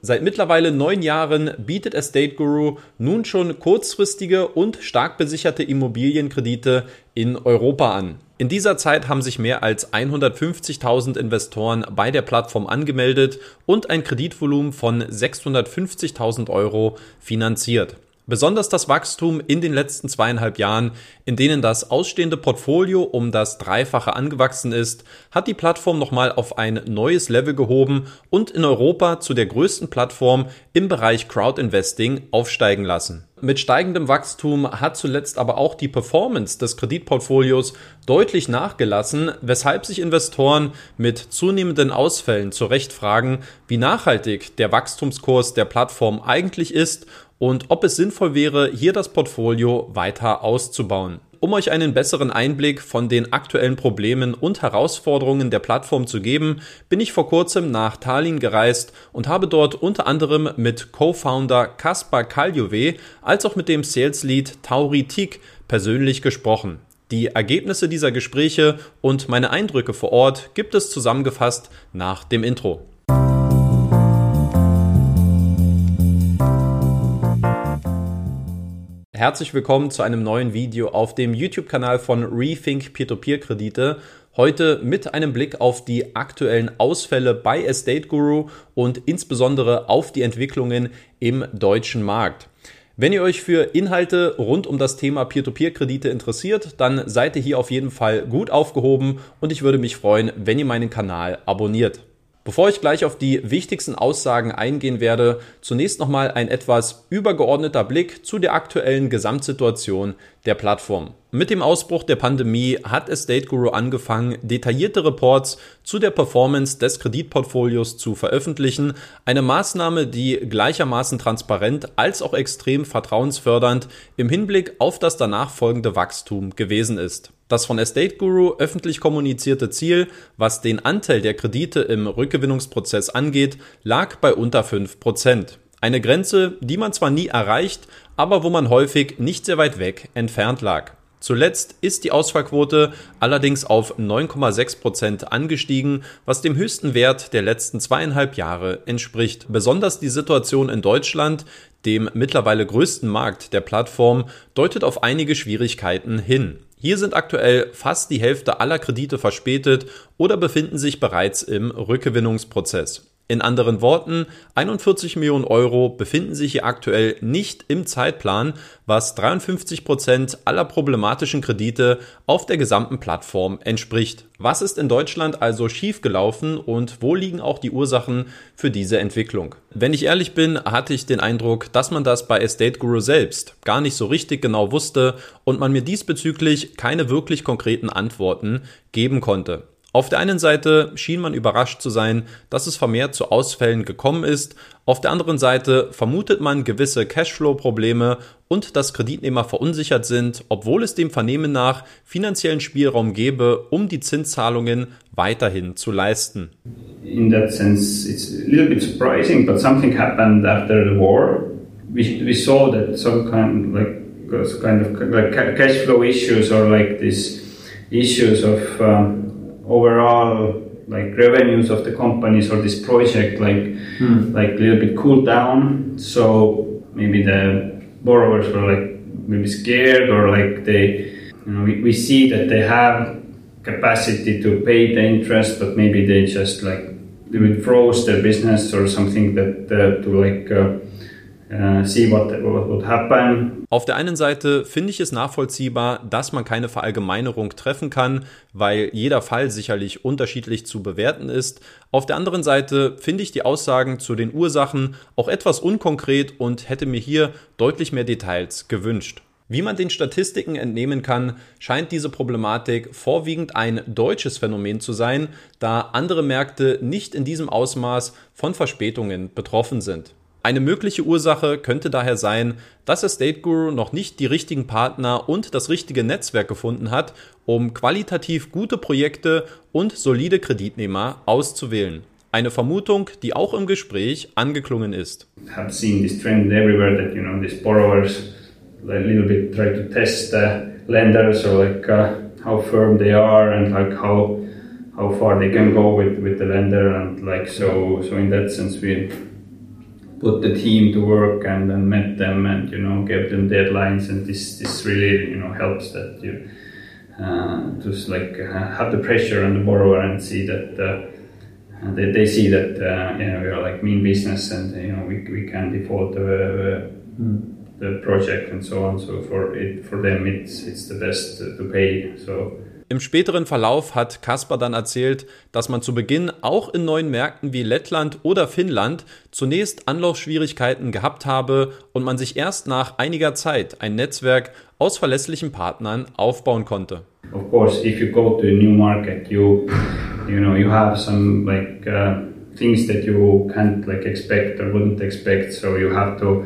Seit mittlerweile neun Jahren bietet Estate Guru nun schon kurzfristige und stark besicherte Immobilienkredite in Europa an. In dieser Zeit haben sich mehr als 150.000 Investoren bei der Plattform angemeldet und ein Kreditvolumen von 650.000 Euro finanziert. Besonders das Wachstum in den letzten zweieinhalb Jahren, in denen das ausstehende Portfolio um das Dreifache angewachsen ist, hat die Plattform nochmal auf ein neues Level gehoben und in Europa zu der größten Plattform im Bereich Crowdinvesting aufsteigen lassen. Mit steigendem Wachstum hat zuletzt aber auch die Performance des Kreditportfolios deutlich nachgelassen, weshalb sich Investoren mit zunehmenden Ausfällen zu Recht fragen, wie nachhaltig der Wachstumskurs der Plattform eigentlich ist und ob es sinnvoll wäre, hier das Portfolio weiter auszubauen. Um euch einen besseren Einblick von den aktuellen Problemen und Herausforderungen der Plattform zu geben, bin ich vor kurzem nach Tallinn gereist und habe dort unter anderem mit Co-Founder Kaspar Kaljove als auch mit dem Sales Lead Tauri Tik persönlich gesprochen. Die Ergebnisse dieser Gespräche und meine Eindrücke vor Ort gibt es zusammengefasst nach dem Intro. Herzlich willkommen zu einem neuen Video auf dem YouTube-Kanal von Rethink Peer-to-Peer-Kredite. Heute mit einem Blick auf die aktuellen Ausfälle bei Estate Guru und insbesondere auf die Entwicklungen im deutschen Markt. Wenn ihr euch für Inhalte rund um das Thema Peer-to-Peer-Kredite interessiert, dann seid ihr hier auf jeden Fall gut aufgehoben und ich würde mich freuen, wenn ihr meinen Kanal abonniert. Bevor ich gleich auf die wichtigsten Aussagen eingehen werde, zunächst nochmal ein etwas übergeordneter Blick zu der aktuellen Gesamtsituation der Plattform. Mit dem Ausbruch der Pandemie hat Estate Guru angefangen, detaillierte Reports zu der Performance des Kreditportfolios zu veröffentlichen. Eine Maßnahme, die gleichermaßen transparent als auch extrem vertrauensfördernd im Hinblick auf das danach folgende Wachstum gewesen ist. Das von Estate Guru öffentlich kommunizierte Ziel, was den Anteil der Kredite im Rückgewinnungsprozess angeht, lag bei unter 5%. Eine Grenze, die man zwar nie erreicht, aber wo man häufig nicht sehr weit weg entfernt lag. Zuletzt ist die Ausfallquote allerdings auf 9,6 Prozent angestiegen, was dem höchsten Wert der letzten zweieinhalb Jahre entspricht. Besonders die Situation in Deutschland, dem mittlerweile größten Markt der Plattform, deutet auf einige Schwierigkeiten hin. Hier sind aktuell fast die Hälfte aller Kredite verspätet oder befinden sich bereits im Rückgewinnungsprozess. In anderen Worten, 41 Millionen Euro befinden sich hier aktuell nicht im Zeitplan, was 53 Prozent aller problematischen Kredite auf der gesamten Plattform entspricht. Was ist in Deutschland also schiefgelaufen und wo liegen auch die Ursachen für diese Entwicklung? Wenn ich ehrlich bin, hatte ich den Eindruck, dass man das bei Estate Guru selbst gar nicht so richtig genau wusste und man mir diesbezüglich keine wirklich konkreten Antworten geben konnte. Auf der einen Seite schien man überrascht zu sein, dass es vermehrt zu Ausfällen gekommen ist, auf der anderen Seite vermutet man gewisse Cashflow-Probleme und dass Kreditnehmer verunsichert sind, obwohl es dem Vernehmen nach finanziellen Spielraum gäbe, um die Zinszahlungen weiterhin zu leisten. In that sense, it's a little bit surprising, but something happened after the war. We, we saw that some kind, like, kind of like cash flow issues or like these issues of um, overall like revenues of the companies or this project like hmm. like a little bit cooled down so maybe the borrowers were like maybe scared or like they you know we, we see that they have capacity to pay the interest but maybe they just like they would froze their business or something that uh, to like uh, what, what happen Auf der einen Seite finde ich es nachvollziehbar, dass man keine Verallgemeinerung treffen kann, weil jeder Fall sicherlich unterschiedlich zu bewerten ist. Auf der anderen Seite finde ich die Aussagen zu den Ursachen auch etwas unkonkret und hätte mir hier deutlich mehr Details gewünscht. Wie man den Statistiken entnehmen kann, scheint diese Problematik vorwiegend ein deutsches Phänomen zu sein, da andere Märkte nicht in diesem Ausmaß von Verspätungen betroffen sind. Eine mögliche Ursache könnte daher sein, dass Estate Guru noch nicht die richtigen Partner und das richtige Netzwerk gefunden hat, um qualitativ gute Projekte und solide Kreditnehmer auszuwählen. Eine Vermutung, die auch im Gespräch angeklungen ist. Have seen this trend everywhere that you know these borrowers a little bit try to test the lenders or like uh, how firm they are and like how how far they can go with with the lender and like so so in that sense we put the team to work and then met them and you know gave them deadlines and this this really you know helps that you uh, just like uh, have the pressure on the borrower and see that uh, they, they see that uh, you know we are like mean business and you know we, we can default the, the project and so on. So for it for them it's it's the best to pay. So Im späteren Verlauf hat Kasper dann erzählt, dass man zu Beginn auch in neuen Märkten wie Lettland oder Finnland zunächst Anlaufschwierigkeiten gehabt habe und man sich erst nach einiger Zeit ein Netzwerk aus verlässlichen Partnern aufbauen konnte. Of course, if you go to a new market, you you know you have some like uh, things that you can't like expect or wouldn't expect, so you have to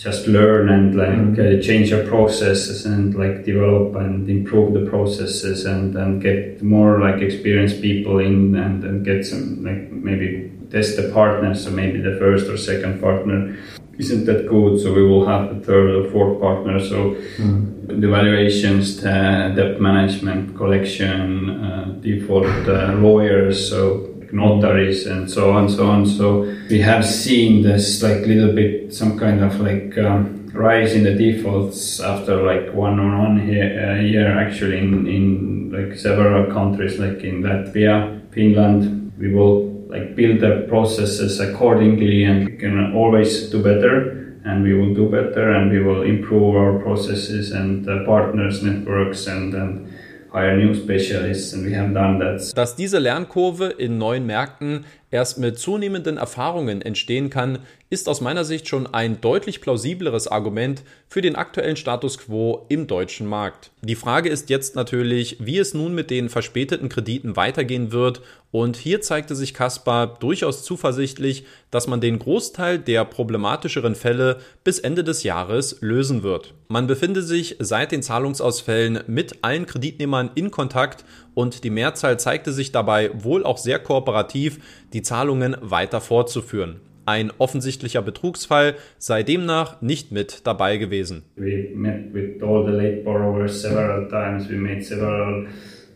just learn and like mm-hmm. uh, change your processes and like develop and improve the processes and and get more like experienced people in and, and get some like maybe test the partners so maybe the first or second partner isn't that good so we will have the third or fourth partner so mm-hmm. the valuations the debt management collection uh, default uh, lawyers so notaries and so on, so on. So we have seen this like little bit some kind of like um, rise in the defaults after like one on one year, year actually in, in like several countries like in Latvia, Finland. We will like build the processes accordingly and we can always do better and we will do better and we will improve our processes and uh, partners networks and, and hire new specialists and we have done that. Dass diese Lernkurve in neuen Märkten erst mit zunehmenden Erfahrungen entstehen kann, ist aus meiner Sicht schon ein deutlich plausibleres Argument für den aktuellen Status quo im deutschen Markt. Die Frage ist jetzt natürlich, wie es nun mit den verspäteten Krediten weitergehen wird und hier zeigte sich Kaspar durchaus zuversichtlich, dass man den Großteil der problematischeren Fälle bis Ende des Jahres lösen wird. Man befinde sich seit den Zahlungsausfällen mit allen Kreditnehmern in Kontakt und die Mehrzahl zeigte sich dabei wohl auch sehr kooperativ, die Zahlungen weiter fortzuführen. Ein offensichtlicher Betrugsfall sei demnach nicht mit dabei gewesen. We met with all the late borrowers several times. We made several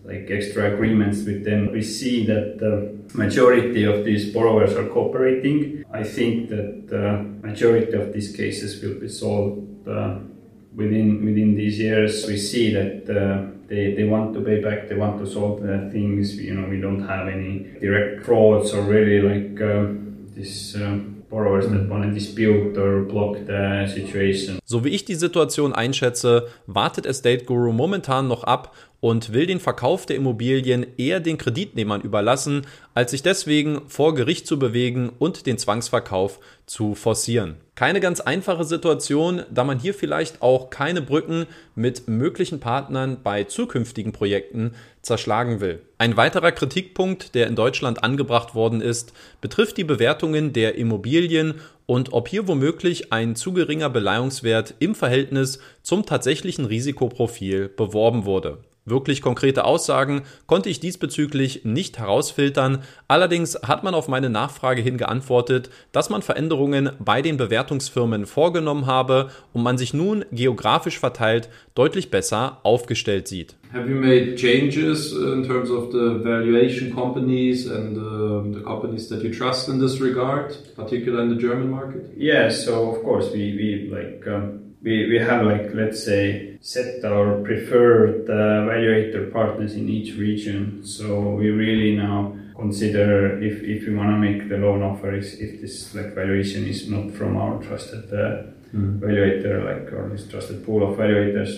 like extra agreements with them. We see that the majority of these borrowers are cooperating. I think that the majority of these cases will be solved uh, within within these years. We see that uh, they, they want to pay back, they want to solve the things. You know, we don't have any direct frauds or really like uh, this. Uh, borrowers that want to dispute or block the situation. So wie ich die Situation einschätze, wartet Estate Guru momentan noch ab und will den Verkauf der Immobilien eher den Kreditnehmern überlassen, als sich deswegen vor Gericht zu bewegen und den Zwangsverkauf zu forcieren. Keine ganz einfache Situation, da man hier vielleicht auch keine Brücken mit möglichen Partnern bei zukünftigen Projekten zerschlagen will. Ein weiterer Kritikpunkt, der in Deutschland angebracht worden ist, betrifft die Bewertungen der Immobilien und ob hier womöglich ein zu geringer Beleihungswert im Verhältnis zum tatsächlichen Risikoprofil beworben wurde. Wirklich konkrete Aussagen konnte ich diesbezüglich nicht herausfiltern. Allerdings hat man auf meine Nachfrage hin geantwortet, dass man Veränderungen bei den Bewertungsfirmen vorgenommen habe und man sich nun geografisch verteilt deutlich besser aufgestellt sieht. Have you made changes in terms of the valuation companies and uh, the companies that you trust in this regard, particularly in the German market? Yeah, so of course we, we like um we, we have like let's say set our preferred uh, evaluator partners in each region so we really now consider if, if we want to make the loan offer if, if this like valuation is not from our trusted uh.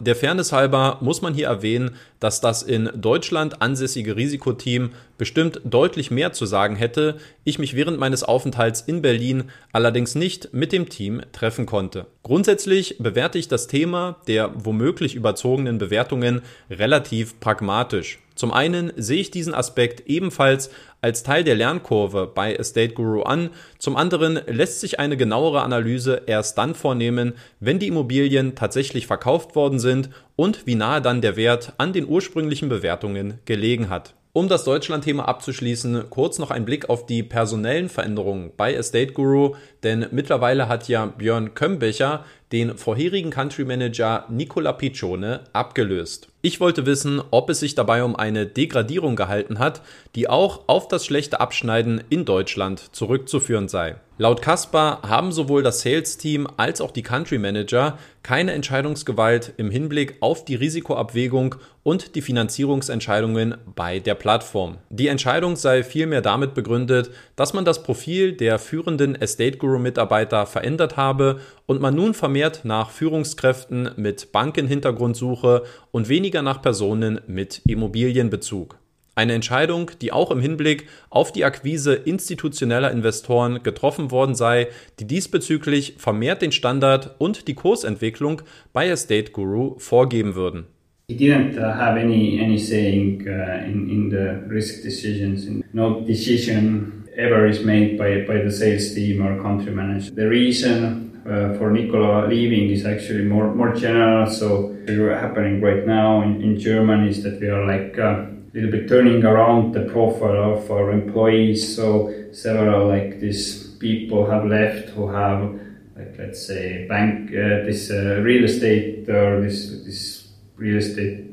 Der Fairness halber muss man hier erwähnen, dass das in Deutschland ansässige Risikoteam bestimmt deutlich mehr zu sagen hätte, ich mich während meines Aufenthalts in Berlin allerdings nicht mit dem Team treffen konnte. Grundsätzlich bewerte ich das Thema der womöglich überzogenen Bewertungen relativ pragmatisch. Zum einen sehe ich diesen Aspekt ebenfalls als Teil der Lernkurve bei Estate Guru an, zum anderen lässt sich eine genauere Analyse erst dann vornehmen, wenn die Immobilien tatsächlich verkauft worden sind und wie nahe dann der Wert an den ursprünglichen Bewertungen gelegen hat. Um das Deutschland-Thema abzuschließen, kurz noch ein Blick auf die personellen Veränderungen bei Estate Guru, denn mittlerweile hat ja Björn Kömbecher den vorherigen Country Manager Nicola Piccione abgelöst. Ich wollte wissen, ob es sich dabei um eine Degradierung gehalten hat, die auch auf das schlechte Abschneiden in Deutschland zurückzuführen sei. Laut Caspar haben sowohl das Sales-Team als auch die Country Manager keine Entscheidungsgewalt im Hinblick auf die Risikoabwägung und die Finanzierungsentscheidungen bei der Plattform. Die Entscheidung sei vielmehr damit begründet, dass man das Profil der führenden Estate Guru-Mitarbeiter verändert habe und man nun vermehrt nach Führungskräften mit Bankenhintergrund suche und weniger nach Personen mit Immobilienbezug. Eine Entscheidung, die auch im Hinblick auf die Akquise institutioneller Investoren getroffen worden sei, die diesbezüglich vermehrt den Standard und die Kursentwicklung bei Estate Guru vorgeben würden. He didn't uh, have any any saying uh, in in the risk decisions. No decision ever is made by by the sales team or country manager. The reason uh, for Nicola leaving is actually more more general. So happening right now in, in Germany is that we are like uh, little bit turning around the profile of our employees. So several like these people have left who have like let's say bank uh, this uh, real estate or this this real estate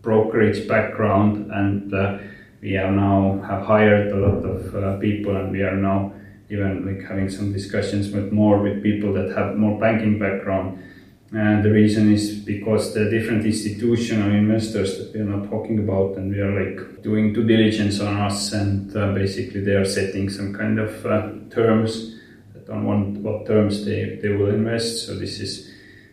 brokerage background and uh, we are now have hired a lot of uh, people and we are now even like having some discussions with more with people that have more banking background and the reason is because the different institutional investors that we are not talking about, and we are like doing due diligence on us, and uh, basically they are setting some kind of uh, terms that on what, what terms they, they will invest. So this is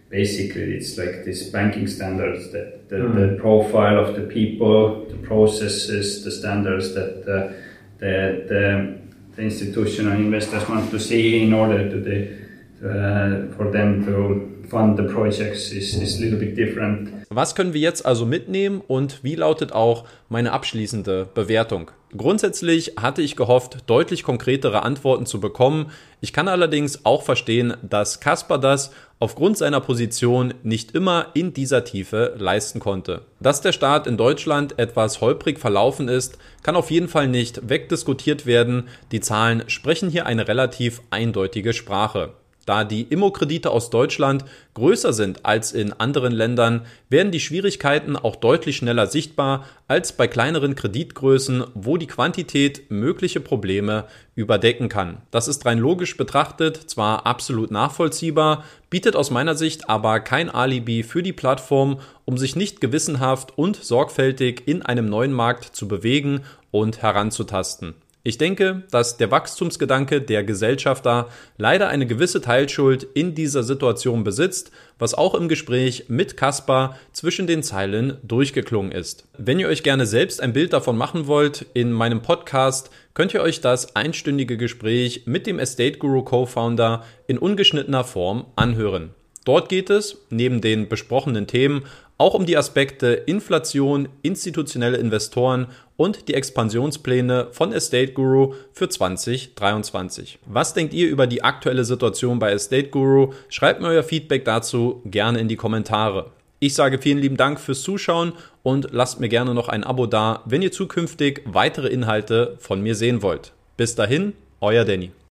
basically it's like these banking standards that the, mm. the profile of the people, the processes, the standards that uh, the, the, the institutional investors want to see in order to the, for them to fund the projects is, is a little bit different. Was können wir jetzt also mitnehmen und wie lautet auch meine abschließende Bewertung? Grundsätzlich hatte ich gehofft, deutlich konkretere Antworten zu bekommen. Ich kann allerdings auch verstehen, dass Caspar das aufgrund seiner Position nicht immer in dieser Tiefe leisten konnte. Dass der Start in Deutschland etwas holprig verlaufen ist, kann auf jeden Fall nicht wegdiskutiert werden. Die Zahlen sprechen hier eine relativ eindeutige Sprache. Da die Immokredite aus Deutschland größer sind als in anderen Ländern, werden die Schwierigkeiten auch deutlich schneller sichtbar als bei kleineren Kreditgrößen, wo die Quantität mögliche Probleme überdecken kann. Das ist rein logisch betrachtet zwar absolut nachvollziehbar, bietet aus meiner Sicht aber kein Alibi für die Plattform, um sich nicht gewissenhaft und sorgfältig in einem neuen Markt zu bewegen und heranzutasten. Ich denke, dass der Wachstumsgedanke der Gesellschafter leider eine gewisse Teilschuld in dieser Situation besitzt, was auch im Gespräch mit Kaspar zwischen den Zeilen durchgeklungen ist. Wenn ihr euch gerne selbst ein Bild davon machen wollt, in meinem Podcast könnt ihr euch das einstündige Gespräch mit dem Estate Guru Co-Founder in ungeschnittener Form anhören. Dort geht es, neben den besprochenen Themen, auch um die Aspekte Inflation, institutionelle Investoren und die Expansionspläne von Estate Guru für 2023. Was denkt ihr über die aktuelle Situation bei Estate Guru? Schreibt mir euer Feedback dazu gerne in die Kommentare. Ich sage vielen lieben Dank fürs Zuschauen und lasst mir gerne noch ein Abo da, wenn ihr zukünftig weitere Inhalte von mir sehen wollt. Bis dahin, euer Danny.